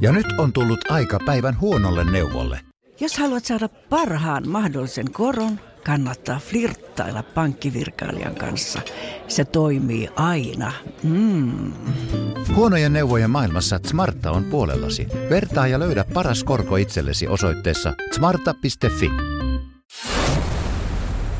Ja nyt on tullut aika päivän huonolle neuvolle. Jos haluat saada parhaan mahdollisen koron, kannattaa flirttailla pankkivirkailijan kanssa. Se toimii aina. Mm. Huonojen neuvojen maailmassa Smarta on puolellasi. Vertaa ja löydä paras korko itsellesi osoitteessa smarta.fi.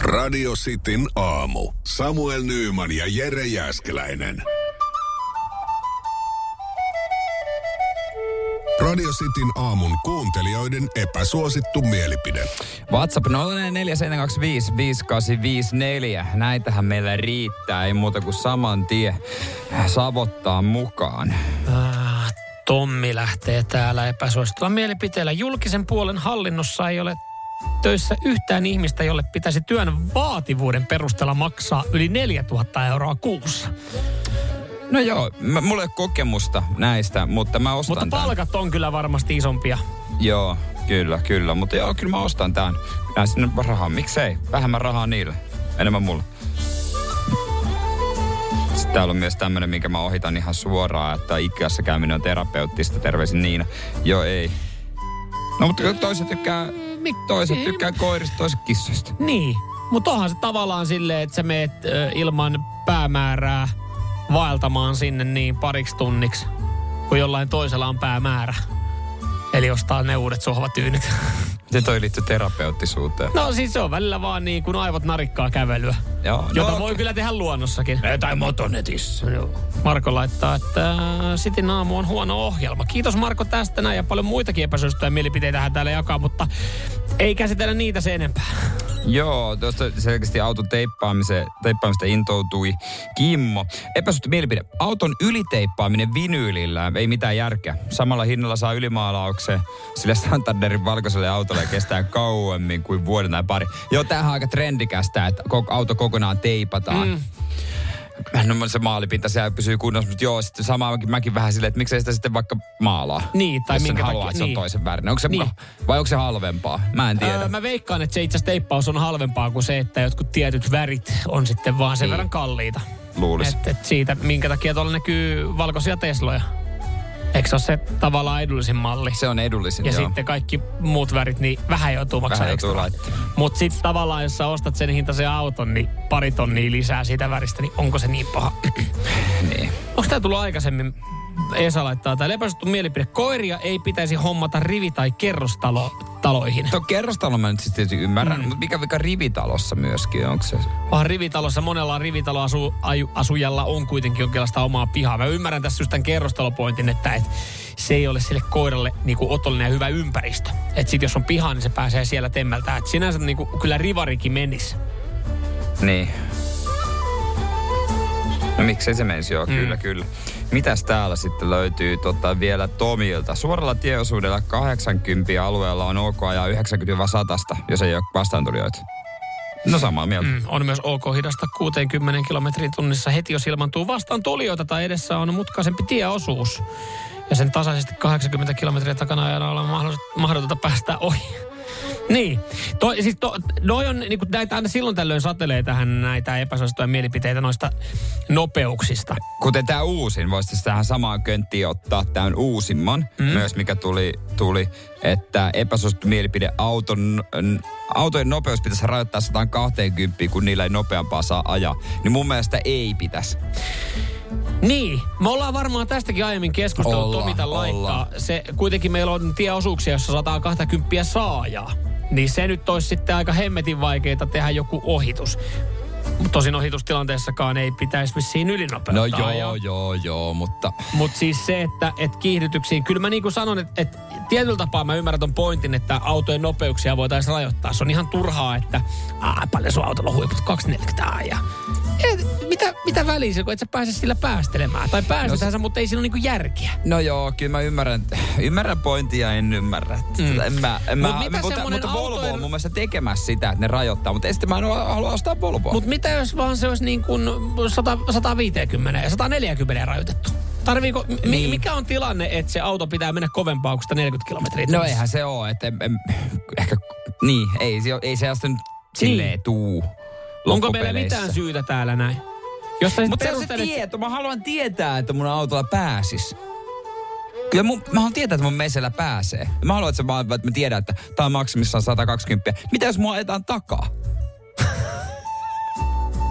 Radio Cityn aamu. Samuel Nyyman ja Jere Jäskeläinen. Radio Cityn aamun kuuntelijoiden epäsuosittu mielipide. WhatsApp 0447255854. Näitähän meillä riittää, ei muuta kuin saman tie savottaa mukaan. Ah, Tommi lähtee täällä epäsuositulla mielipiteellä. Julkisen puolen hallinnossa ei ole töissä yhtään ihmistä, jolle pitäisi työn vaativuuden perusteella maksaa yli 4000 euroa kuussa. No joo, mä, mulla ei ole kokemusta näistä, mutta mä ostan Mutta palkat on kyllä varmasti isompia. Joo, kyllä, kyllä. Mutta joo, kyllä mä ostan tämän. Mä sinne rahaa. Miksei? Vähemmän rahaa niille. Enemmän mulle. Sitten täällä on myös tämmönen, minkä mä ohitan ihan suoraan, että Ikeassa käyminen on terapeuttista. Terveisin Niina. Joo, ei. No mutta toiset tykkää, toiset tykkää koirista, toiset kissoista. Niin, mutta onhan se tavallaan silleen, että sä meet ilman päämäärää vaeltamaan sinne niin pariksi tunniksi, kun jollain toisella on päämäärä. Eli ostaa ne uudet sohvatyynyt. Se toi liittyy terapeuttisuuteen. No siis se on välillä vaan niin kuin aivot narikkaa kävelyä. Joo, Jota no, voi kyllä tehdä luonnossakin. Tai motonetissä. Joo. Marko laittaa, että Sitin aamu on huono ohjelma. Kiitos Marko tästä näin ja paljon muitakin epäsuosittuja mielipiteitä hän täällä jakaa, mutta ei käsitellä niitä sen enempää. Joo, tuosta selkeästi auton teippaamisen, teippaamista intoutui Kimmo. Epäsuhtu mielipide. Auton yliteippaaminen vinyylillä ei mitään järkeä. Samalla hinnalla saa ylimaalauksen, sillä Santanderin valkoiselle autolle kestää kauemmin kuin vuoden tai pari. Joo, tämähän on aika trendikästä, että auto kokonaan teipataan. Mm. No se maalipinta siellä pysyy kunnossa, mutta joo, sitten samaa mäkin, mäkin vähän silleen, että miksei sitä sitten vaikka maalaa. Niin, tai minkä haluaa, takia- että se on niin. toisen värinen. Onko se Niin. muka, vai onko se halvempaa? Mä en tiedä. Öö, mä veikkaan, että se itse teippaus on halvempaa kuin se, että jotkut tietyt värit on sitten vaan sen Niin. verran kalliita. Luulis. Et, et siitä, minkä takia tuolla näkyy valkoisia Tesloja. Eikö se ole se tavallaan edullisin malli? Se on edullisin, ja joo. sitten kaikki muut värit, niin vähän joutuu maksamaan Vähän ekstra. Mutta sitten tavallaan, jos sä ostat sen hintaisen auton, niin pari tonnia lisää siitä väristä, niin onko se niin paha? Niin. Onko tämä tullut aikaisemmin? Esa laittaa täällä epäsuosittu mielipide. Koiria ei pitäisi hommata rivi- tai kerrostaloihin. Tuo kerrostalo mä nyt sitten tietysti ymmärrän, mm. mutta mikä vika rivitalossa myöskin, onko se? Vaan rivitalossa, monella rivitaloasujalla on kuitenkin jonkinlaista omaa pihaa. Mä ymmärrän tässä just tämän kerrostalopointin, että et se ei ole sille koiralle niinku otollinen ja hyvä ympäristö. Että sit jos on piha, niin se pääsee siellä temmeltään. Et sinänsä niinku, kyllä rivarikin menisi. Niin. No miksei se menisi, joo, mm. kyllä, kyllä. Mitäs täällä sitten löytyy tota, vielä Tomilta? Suoralla tieosuudella 80 alueella on OK ajaa 90-100, jos ei ole vastaantulijoita. No samaa mieltä. Mm. On myös ok hidasta 60 kilometrin tunnissa heti, jos ilmantuu vastaan tulijoita tai edessä on mutkaisempi tieosuus. Ja sen tasaisesti 80 kilometriä takana ajana on mahdollista- mahdotonta päästä ohi. Niin. To, siis to, noi on, niin kuin näitä aina silloin tällöin satelee tähän näitä epäsuosittuja mielipiteitä noista nopeuksista. Kuten tämä uusin, voisi tähän samaan könttiin ottaa tämän uusimman, mm. myös mikä tuli, tuli että epäsuosittu mielipide auton, autojen nopeus pitäisi rajoittaa 120, kun niillä ei nopeampaa saa ajaa. Niin mun mielestä ei pitäisi. Niin, me ollaan varmaan tästäkin aiemmin keskustellut, Ollaan, Tomita laittaa. ollaan. Se, kuitenkin meillä on tieosuuksia, jossa 120 saa ajaa. Niin se nyt olisi sitten aika hemmetin vaikeaa tehdä joku ohitus. Mut Tosin ohitustilanteessakaan ei pitäisi vissiin ylinopeuttaa. No joo, ajaa. joo, joo, mutta Mutta siis se, että et kiihdytyksiin, kyllä mä niin kuin sanon, että et tietyllä tapaa mä ymmärrän ton pointin, että autojen nopeuksia voitaisiin rajoittaa. Se on ihan turhaa, että Aa, paljon sun autolla huiput 240 ja et, mitä, mitä väliä se, kun et sä pääse sillä päästelemään? Tai päästetään no, mutta ei siinä ole niinku järkeä. No joo, kyllä mä ymmärrän, ymmärrän pointia, en ymmärrä. Mm. En mä, en Mut mä, mitä mutta, mutta Volvo autojen- on mun mielestä tekemässä sitä, että ne rajoittaa. Mutta sitten mä en halua ostaa Volvoa. Mutta mitä jos vaan se olisi niin kuin 100, 150 ja 140 rajoitettu? Tarviiko, mi, Niin. mikä on tilanne, että se auto pitää mennä kovempaa kuin 140 kilometriä? No eihän se ole, että en, en, ehkä, niin, ei, se, ei se sitten silleen tuu Onko meillä mitään syytä täällä näin? Jos Mutta se on se tieto. Mä haluan tietää, että mun autolla pääsis. Kyllä mun, mä haluan tietää, että mun mesellä pääsee. Mä haluan, että, se että mä tiedän, että tää on maksimissaan 120. Mitä jos mua ajetaan takaa?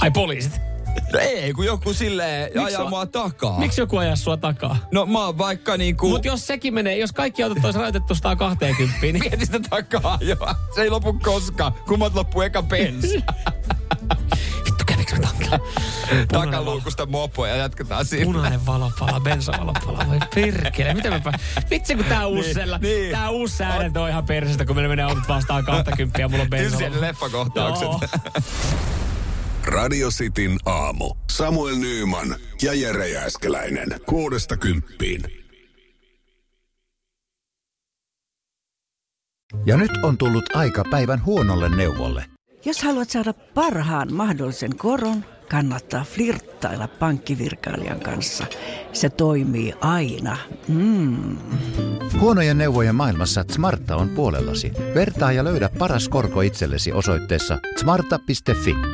Ai poliisit. No ei, kun joku Miksi ajaa on- mua takaa. Miksi joku ajaa sua takaa? No mä oon vaikka niinku... Mutta jos sekin menee, jos kaikki autot olisi rajoitettu 120, niin Mieti sitä takaa jo. Se ei lopu koskaan. Kummat loppuu eka bensa. vittu kävikö mä tankilla? Takaluukusta mopo ja jatketaan sinne. Punainen valopala, bensavalopala, voi perkele. Miten mä. Vitsi kun tää uusi, Niin, sella, niin. tää uusi säädäntö on ihan persestä, kun meillä menee autot vastaan 20 ja mulla on Kyllä siellä leffakohtaukset. Radio Cityn aamu. Samuel Nyyman ja Jere Jääskeläinen. Kuudesta kymppiin. Ja nyt on tullut aika päivän huonolle neuvolle. Jos haluat saada parhaan mahdollisen koron, kannattaa flirttailla pankkivirkailijan kanssa. Se toimii aina. Mm. Huonojen neuvojen maailmassa Smarta on puolellasi. Vertaa ja löydä paras korko itsellesi osoitteessa smarta.fi.